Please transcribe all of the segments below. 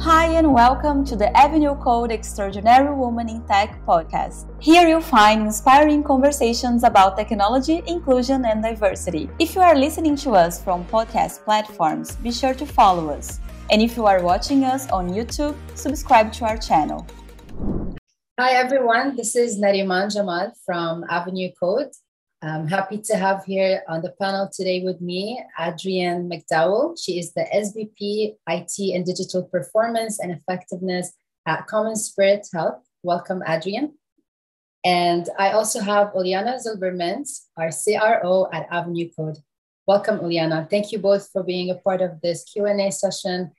Hi, and welcome to the Avenue Code Extraordinary Woman in Tech podcast. Here you'll find inspiring conversations about technology, inclusion, and diversity. If you are listening to us from podcast platforms, be sure to follow us. And if you are watching us on YouTube, subscribe to our channel. Hi, everyone. This is Nariman Jamal from Avenue Code. I'm happy to have here on the panel today with me Adrienne McDowell. She is the SVP IT and Digital Performance and Effectiveness at Common Spirit Health. Welcome, Adrienne. And I also have Ulyana Zilbermints, our CRO at Avenue Code. Welcome, Uliana. Thank you both for being a part of this Q&A session.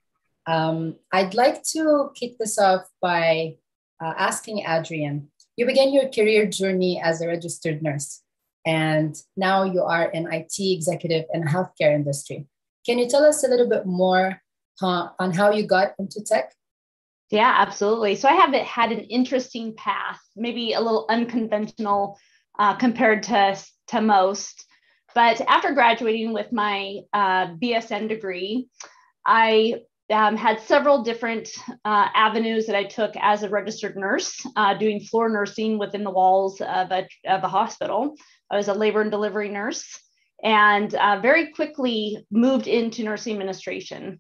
Um, I'd like to kick this off by uh, asking Adrienne, you began your career journey as a registered nurse and now you are an IT executive in the healthcare industry. Can you tell us a little bit more on how you got into tech? Yeah, absolutely. So I have had an interesting path, maybe a little unconventional uh, compared to, to most. But after graduating with my uh, BSN degree, I um, had several different uh, avenues that I took as a registered nurse, uh, doing floor nursing within the walls of a, of a hospital. I was a labor and delivery nurse and uh, very quickly moved into nursing administration.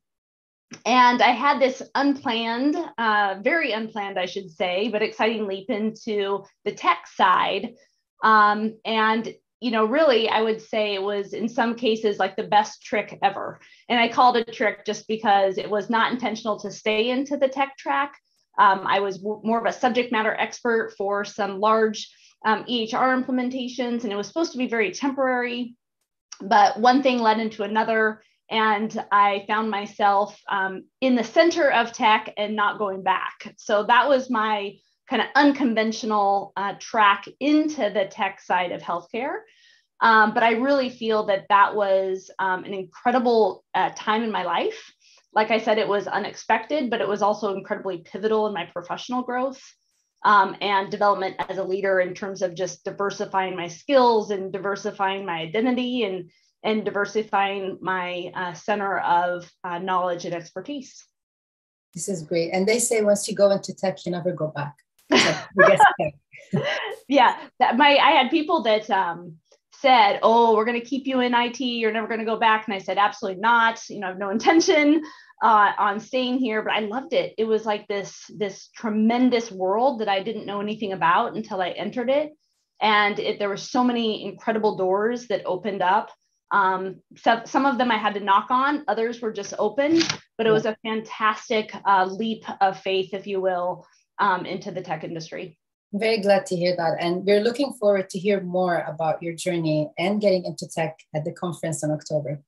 And I had this unplanned, uh, very unplanned, I should say, but exciting leap into the tech side. Um, and you know, really, I would say it was in some cases like the best trick ever. And I called it a trick just because it was not intentional to stay into the tech track. Um, I was more of a subject matter expert for some large um, EHR implementations, and it was supposed to be very temporary. But one thing led into another, and I found myself um, in the center of tech and not going back. So that was my kind of unconventional uh, track into the tech side of healthcare. Um, but I really feel that that was um, an incredible uh, time in my life. Like I said, it was unexpected, but it was also incredibly pivotal in my professional growth um, and development as a leader in terms of just diversifying my skills and diversifying my identity and and diversifying my uh, center of uh, knowledge and expertise. This is great. And they say once you go into tech, you never go back. yeah, that my I had people that um, said, "Oh, we're going to keep you in IT. You're never going to go back." And I said, "Absolutely not. You know, I have no intention uh, on staying here, but I loved it. It was like this this tremendous world that I didn't know anything about until I entered it, and it, there were so many incredible doors that opened up. Um, so, some of them I had to knock on, others were just open, but it was a fantastic uh, leap of faith, if you will, um, into the tech industry. Very glad to hear that. And we're looking forward to hear more about your journey and getting into tech at the conference in October.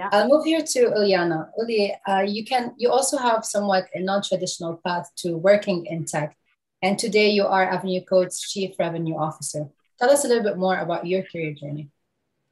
Yeah. I'll move here to Ulyana. Uli, uh, you can you also have somewhat a non-traditional path to working in tech. And today you are Avenue Code's Chief Revenue Officer. Tell us a little bit more about your career journey.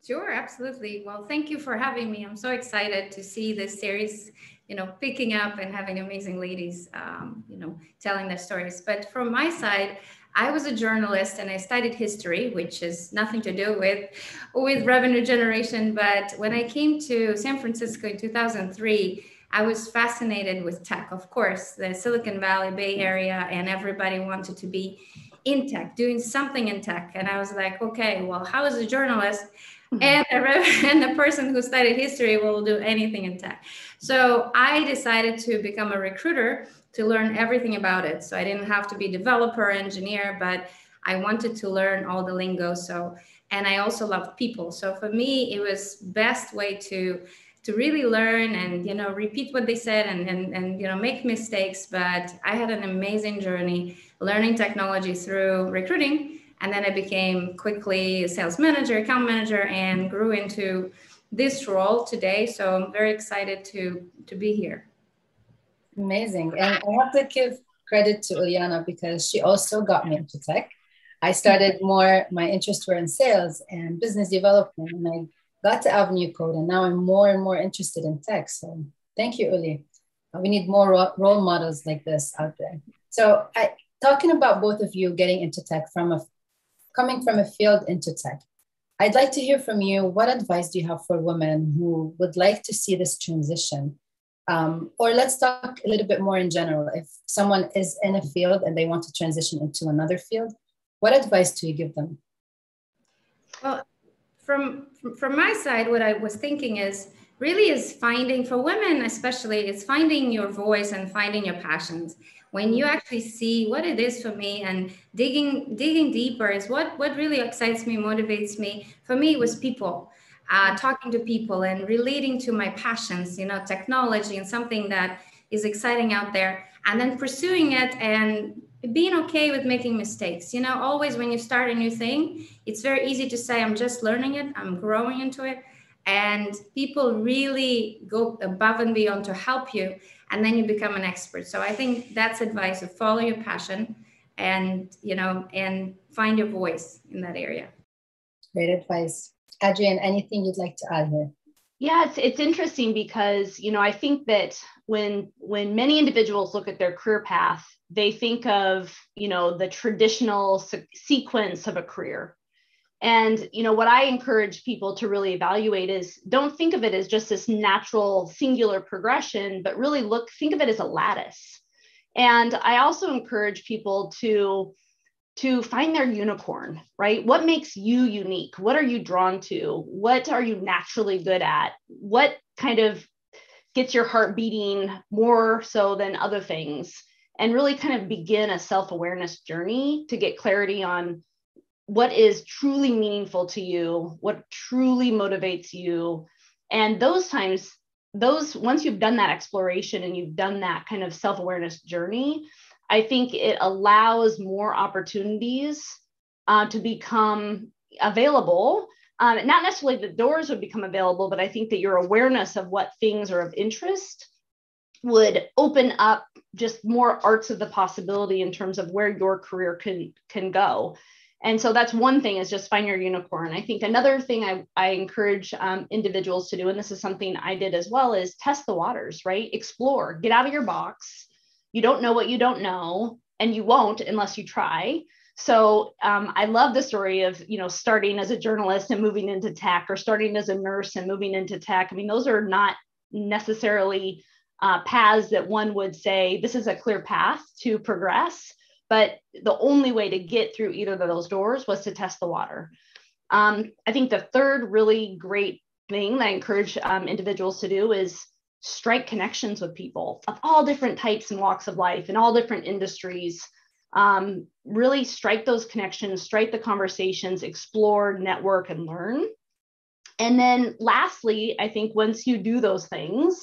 Sure, absolutely. Well, thank you for having me. I'm so excited to see this series, you know, picking up and having amazing ladies, um, you know, telling their stories. But from my side, I was a journalist and I studied history, which has nothing to do with with revenue generation. But when I came to San Francisco in 2003, I was fascinated with tech. Of course, the Silicon Valley Bay Area, and everybody wanted to be in tech, doing something in tech. And I was like, okay, well, how is a journalist? Mm-hmm. and the, and the person who studied history will do anything in tech. So I decided to become a recruiter to learn everything about it. So I didn't have to be developer, engineer, but I wanted to learn all the lingo. So, and I also loved people. So for me, it was best way to to really learn and you know repeat what they said and and, and you know make mistakes. But I had an amazing journey learning technology through recruiting. And then I became quickly sales manager, account manager, and grew into this role today. So I'm very excited to to be here. Amazing. And I have to give credit to Ulyana because she also got me into tech. I started more, my interests were in sales and business development, and I got to Avenue Code, and now I'm more and more interested in tech. So thank you, Uli. Uh, we need more role models like this out there. So, I, talking about both of you getting into tech from a coming from a field into tech, I'd like to hear from you. What advice do you have for women who would like to see this transition Um, or let's talk a little bit more in general. If someone is in a field and they want to transition into another field, what advice do you give them? Well, from from my side, what I was thinking is really is finding for women especially is finding your voice and finding your passions when you actually see what it is for me and digging digging deeper is what what really excites me motivates me for me it was people uh, talking to people and relating to my passions you know technology and something that is exciting out there and then pursuing it and being okay with making mistakes. You know always when you start a new thing it's very easy to say i'm just learning it i'm growing into it and people really go above and beyond to help you and then you become an expert. So i think that's advice of follow your passion and you know and find your voice in that area. Great advice adrienne anything you'd like to add here yeah it's, it's interesting because you know i think that when when many individuals look at their career path they think of you know the traditional sequence of a career and you know what I encourage people to really evaluate is don't think of it as just this natural singular progression, but really look think of it as a lattice. And I also encourage people to to find their unicorn, right? What makes you unique? What are you drawn to? What are you naturally good at? What kind of gets your heart beating more so than other things? And really kind of begin a self awareness journey to get clarity on what is truly meaningful to you, what truly motivates you. And those times, those once you've done that exploration and you've done that kind of self awareness journey, I think it allows more opportunities uh, to become available. Um, not necessarily the doors would become available, but I think that your awareness of what things are of interest would open up just more arts of the possibility in terms of where your career can can go. And so that's one thing is just find your unicorn. I think another thing i, I encourage um, individuals to do and this is something i did as well is test the waters right? Explore get out of your box you don't know what you don't know and you won't unless you try so um, i love the story of you know starting as a journalist and moving into tech or starting as a nurse and moving into tech i mean those are not necessarily uh, paths that one would say this is a clear path to progress but the only way to get through either of those doors was to test the water. Um, I think the third really great thing that I encourage um, individuals to do is strike connections with people of all different types and walks of life in all different industries. Um, really strike those connections, strike the conversations, explore, network, and learn. And then lastly, I think once you do those things,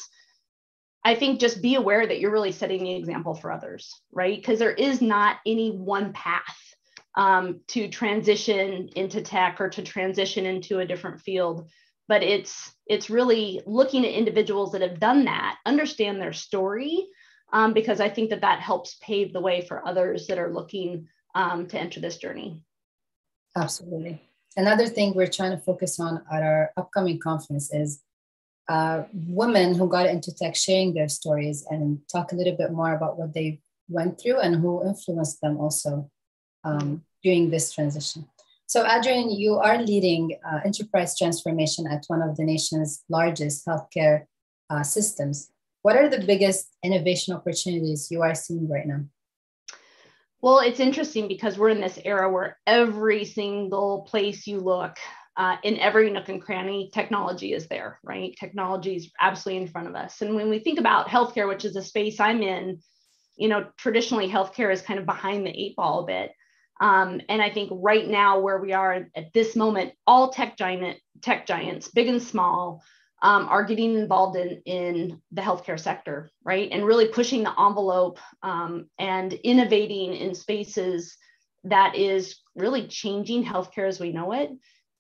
I think just be aware that you're really setting the example for others, right? Because there is not any one path um, to transition into tech or to transition into a different field, but it's it's really looking at individuals that have done that, understand their story, um, because I think that that helps pave the way for others that are looking um, to enter this journey. Absolutely. Another thing we're trying to focus on at our upcoming conference is uh, women who got into tech sharing their stories and talk a little bit more about what they went through and who influenced them also um, during this transition. So, Adrienne, you are leading uh, enterprise transformation at one of the nation's largest healthcare uh, systems. What are the biggest innovation opportunities you are seeing right now? Well, it's interesting because we're in this era where every single place you look, uh, in every nook and cranny, technology is there, right? Technology is absolutely in front of us. And when we think about healthcare, which is a space I'm in, you know, traditionally healthcare is kind of behind the eight ball a bit. Um, and I think right now, where we are at this moment, all tech giant tech giants, big and small, um, are getting involved in in the healthcare sector, right? And really pushing the envelope um, and innovating in spaces that is really changing healthcare as we know it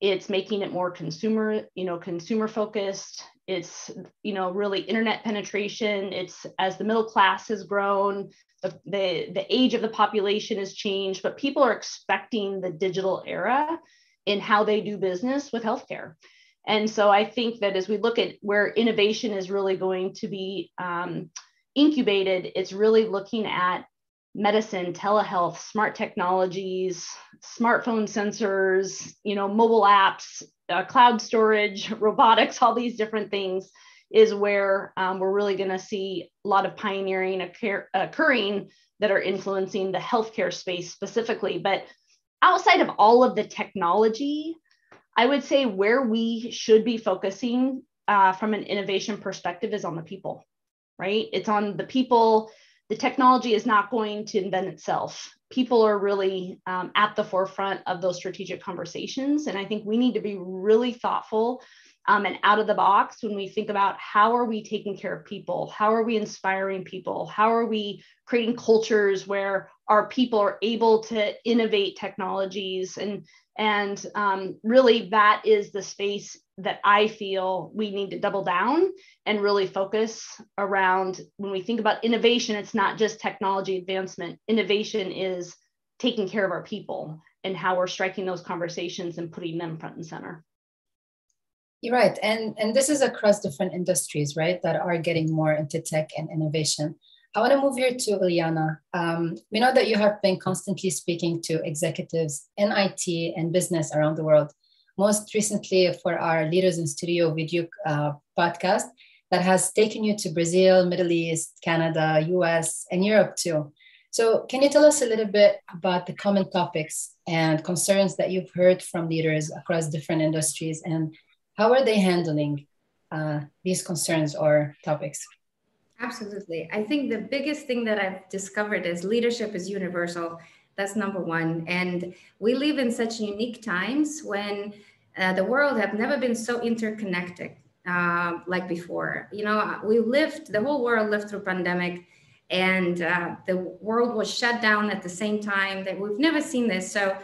it's making it more consumer you know consumer focused it's you know really internet penetration. It's as the middle class has grown the, the, the age of the population has changed but people are expecting the digital era in how they do business with healthcare. And so i think that as we look at where innovation is really going to be um, incubated it's really looking at medicine, telehealth, smart technologies, smartphone sensors, you know, mobile apps, uh, cloud storage, robotics, all these different things. is where um, we're really going to see a lot of pioneering occur- occurring that are influencing the healthcare space specifically. But outside of all of the technology, I would say where we should be focusing uh, from an innovation perspective is on the people, right? It's on the people. The technology is not going to invent itself. People are really um, at the forefront of those strategic conversations. And I think we need to be really thoughtful um, and out of the box when we think about how are we taking care of people? How are we inspiring people? How are we creating cultures where our people are able to innovate technologies? And and um, really that is the space that i feel we need to double down and really focus around. When we think about innovation it's not just technology advancement. Innovation is taking care of our people and how we're striking those conversations and putting them front and center you're right. And, and this is across different industries, right, that are getting more into tech and innovation. I want to move here to Ulyana. Um, we know that you have been constantly speaking to executives in IT and business around the world, most recently for our Leaders in Studio video uh, podcast that has taken you to Brazil, Middle East, Canada, US, and Europe too. So, can you tell us a little bit about the common topics and concerns that you've heard from leaders across different industries and how are they handling uh, these concerns or topics? Absolutely. I think the biggest thing that I've discovered is leadership is universal. That's number one. And we live in such unique times when uh, the world have never been so interconnected uh, like before. You know, we lived, the whole world lived through pandemic and uh, the world was shut down at the same time that we've never seen this. So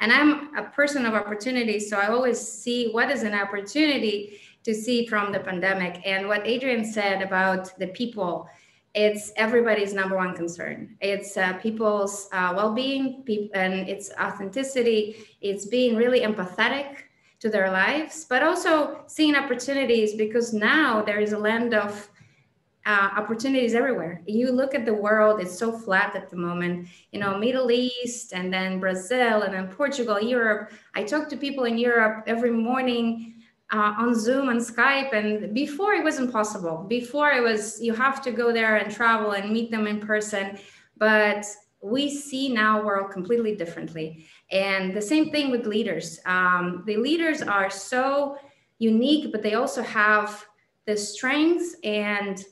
and I'm a person of opportunity. So I always see what is an opportunity to see from the pandemic. And what Adrienne said about the people, it's everybody's number one concern. It's uh, people's uh, well being pe- and its authenticity. It's being really empathetic to their lives, but also seeing opportunities because now there is a land of uh, opportunities everywhere. You look at the world; it's so flat at the moment. You know, Middle East, and then Brazil, and then Portugal, Europe. I talk to people in Europe every morning uh, on Zoom and Skype, and before it wasn't possible. Before it was you have to go there and travel and meet them in person, but we see now world completely differently. And the same thing with leaders. Um, the leaders are so unique, but they also have the strengths and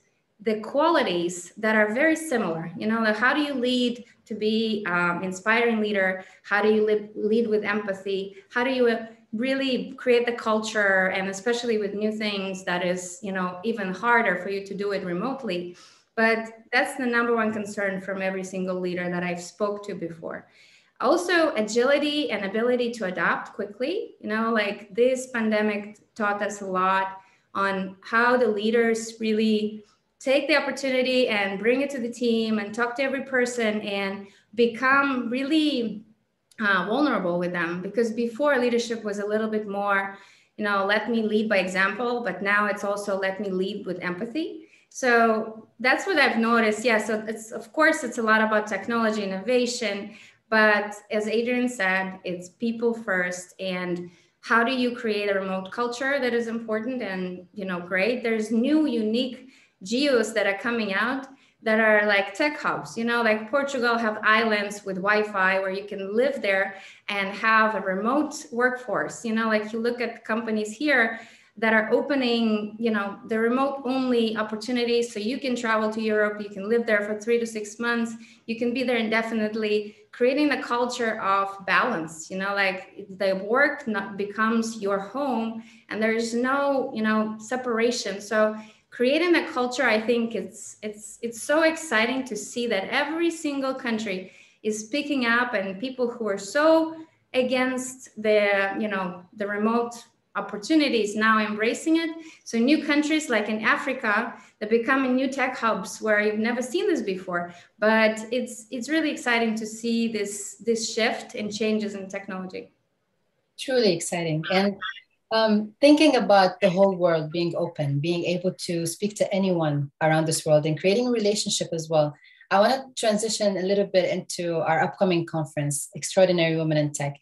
the qualities that are very similar. You know how do you lead to be um, inspiring leader? How do you lead, lead with empathy? How do you really create the culture and especially with new things that is you know even harder for you to do it remotely? But that's the number one concern from every single leader that i've spoke to before. Also agility and ability to adapt quickly. You know like this pandemic taught us a lot on how the leaders really take the opportunity and bring it to the team and talk to every person and become really uh, vulnerable with them. Because before leadership was a little bit more you know let me lead by example but now it's also let me lead with empathy. So that's what i've noticed. Yeah so it's of course it's a lot about technology innovation but as adrienne said it's people first. And how do you create a remote culture that is important and you know great? There's new unique geos that are coming out that are like tech hubs. You know like portugal have islands with wi-fi where you can live there and have a remote workforce. You know like you look at companies here that are opening you know the remote only opportunities. So you can travel to europe you can live there for three to six months. You can be there indefinitely creating a culture of balance you know like the work not becomes your home and there's no you know separation. So creating a culture i think it's it's it's so exciting to see that every single country is picking up and people who are so against the you know the remote opportunities now embracing it. So new countries like in africa they're becoming new tech hubs where you've never seen this before. But it's it's really exciting to see this this shift and changes in technology. Truly exciting. And um, thinking about the whole world being open, being able to speak to anyone around this world and creating a relationship as well. I want to transition a little bit into our upcoming conference, Extraordinary Women in Tech.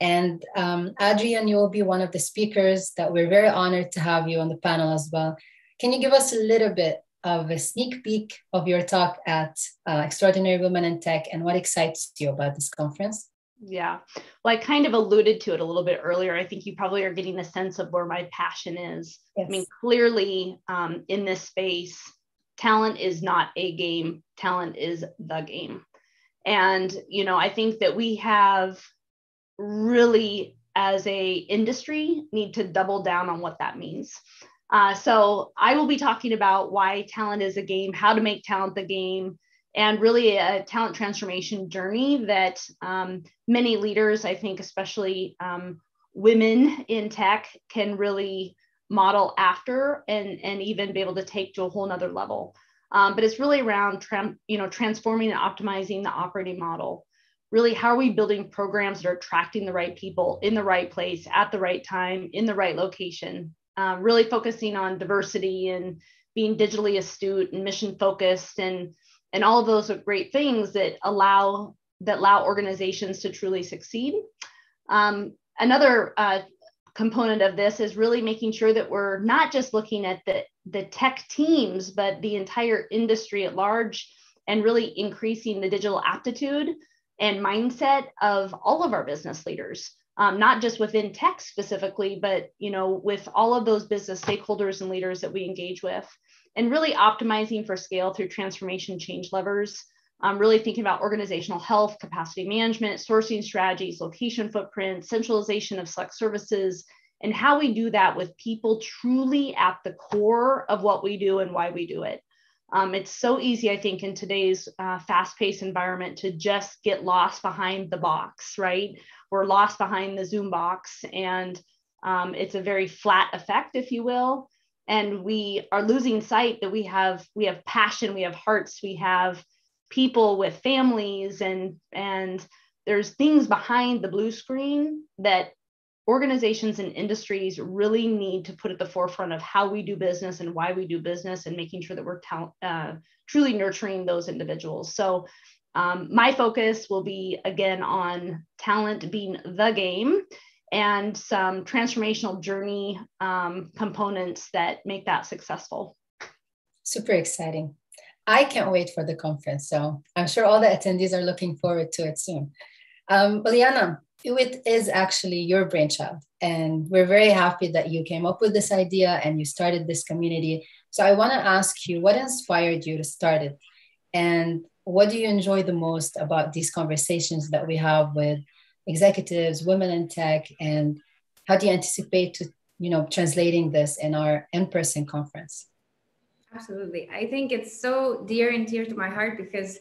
And um, Adrienne, you will be one of the speakers that we're very honored to have you on the panel as well. can you give us a little bit of a sneak peek of your talk at uh, Extraordinary Women in Tech and what excites you about this conference? Yeah. Well, I kind of alluded to it a little bit earlier. I think you probably are getting a sense of where my passion is. Yes. I mean, clearly um, in this space, talent is not a game, talent is the game. And, you know, I think that we have really, as a industry, need to double down on what that means. Uh, so I will be talking about why talent is a game, how to make talent the game, and really a talent transformation journey that um, many leaders, I think, especially um, women in tech, can really model after and, and even be able to take to a whole nother level. Um, but it's really around you know transforming and optimizing the operating model. Really, how are we building programs that are attracting the right people in the right place at the right time in the right location? Um, really focusing on diversity and being digitally astute and mission focused and and all of those are great things that allow that allow organizations to truly succeed. Um, another uh, component of this is really making sure that we're not just looking at the, the tech teams, but the entire industry at large and really increasing the digital aptitude and mindset of all of our business leaders. Um, not just within tech specifically, but you know, with all of those business stakeholders and leaders that we engage with and really optimizing for scale through transformation change levers. Um, really thinking about organizational health, capacity management, sourcing strategies, location footprint, centralization of select services, and how we do that with people truly at the core of what we do and why we do it. Um, it's so easy, I think, in today's uh, fast paced environment to just get lost behind the box, right? We're lost behind the Zoom box, and um, it's a very flat effect, if you will and we are losing sight that we have we have passion we have hearts we have people with families and and there's things behind the blue screen that organizations and industries really need to put at the forefront of how we do business and why we do business and making sure that we're ta- uh, truly nurturing those individuals. So um, my focus will be again on talent being the game and some transformational journey um, components that make that successful. Super exciting. I can't wait for the conference. So I'm sure all the attendees are looking forward to it soon. Um, Liana, it is actually your brainchild. And we're very happy that you came up with this idea and you started this community. So I want to ask you what inspired you to start it? And what do you enjoy the most about these conversations that we have with executives, women in tech, and how do you anticipate to, you know, translating this in our in-person conference? Absolutely. I think it's so dear and dear to my heart because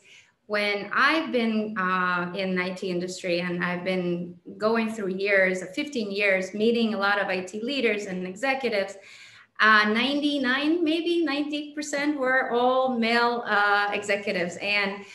when I've been uh, in IT industry and I've been going through years, 15 years, meeting a lot of IT leaders and executives, uh, 99, maybe 90% were all male uh, executives. And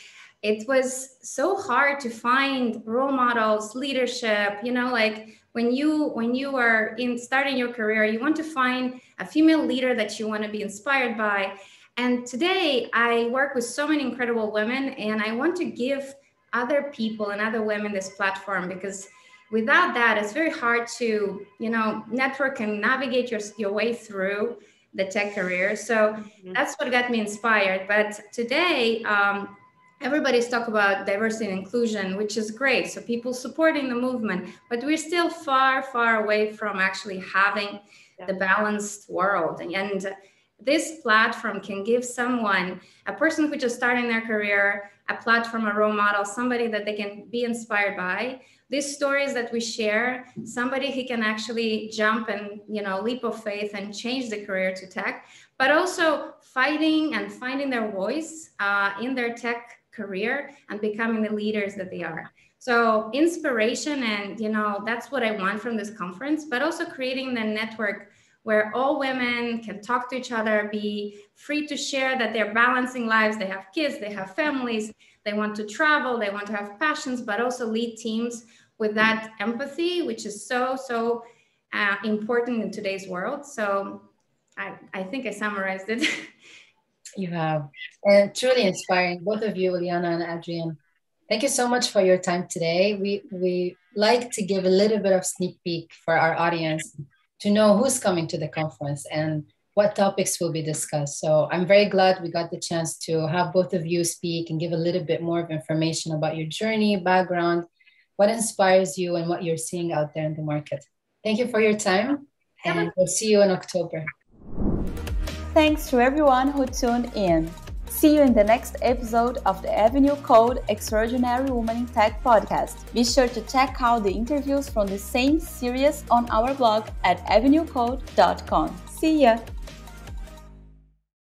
it was so hard to find role models leadership you know like when you when you are in starting your career you want to find a female leader that you want to be inspired by. And today i work with so many incredible women and i want to give other people and other women this platform because without that it's very hard to you know network and navigate your, your way through the tech career. So mm-hmm. that's what got me inspired. But today um, everybody's talk about diversity and inclusion which is great. So people supporting the movement but we're still far far away from actually having yeah. the balanced world. And this platform can give someone a person who just starting their career a platform a role model somebody that they can be inspired by. These stories that we share somebody who can actually jump and you know leap of faith and change the career to tech but also fighting and finding their voice uh, in their tech career and becoming the leaders that they are. So inspiration and you know that's what i want from this conference but also creating the network where all women can talk to each other be free to share that they're balancing lives. They have kids they have families they want to travel they want to have passions but also lead teams with that empathy which is so so uh, important in today's world. So I, I think i summarized it You have. And truly inspiring, both of you, Liana and Adrienne. Thank you so much for your time today. We we like to give a little bit of sneak peek for our audience to know who's coming to the conference. And what topics will be discussed. So I'm very glad we got the chance to have both of you speak and give a little bit more of information about your journey, background, what inspires you, and what you're seeing out there in the market. Thank you for your time, and we'll see you in October. Thanks to everyone who tuned in. See you in the next episode of the Avenue Code Extraordinary Woman in Tech podcast. Be sure to check out the interviews from the same series on our blog at avenuecode.com. See ya!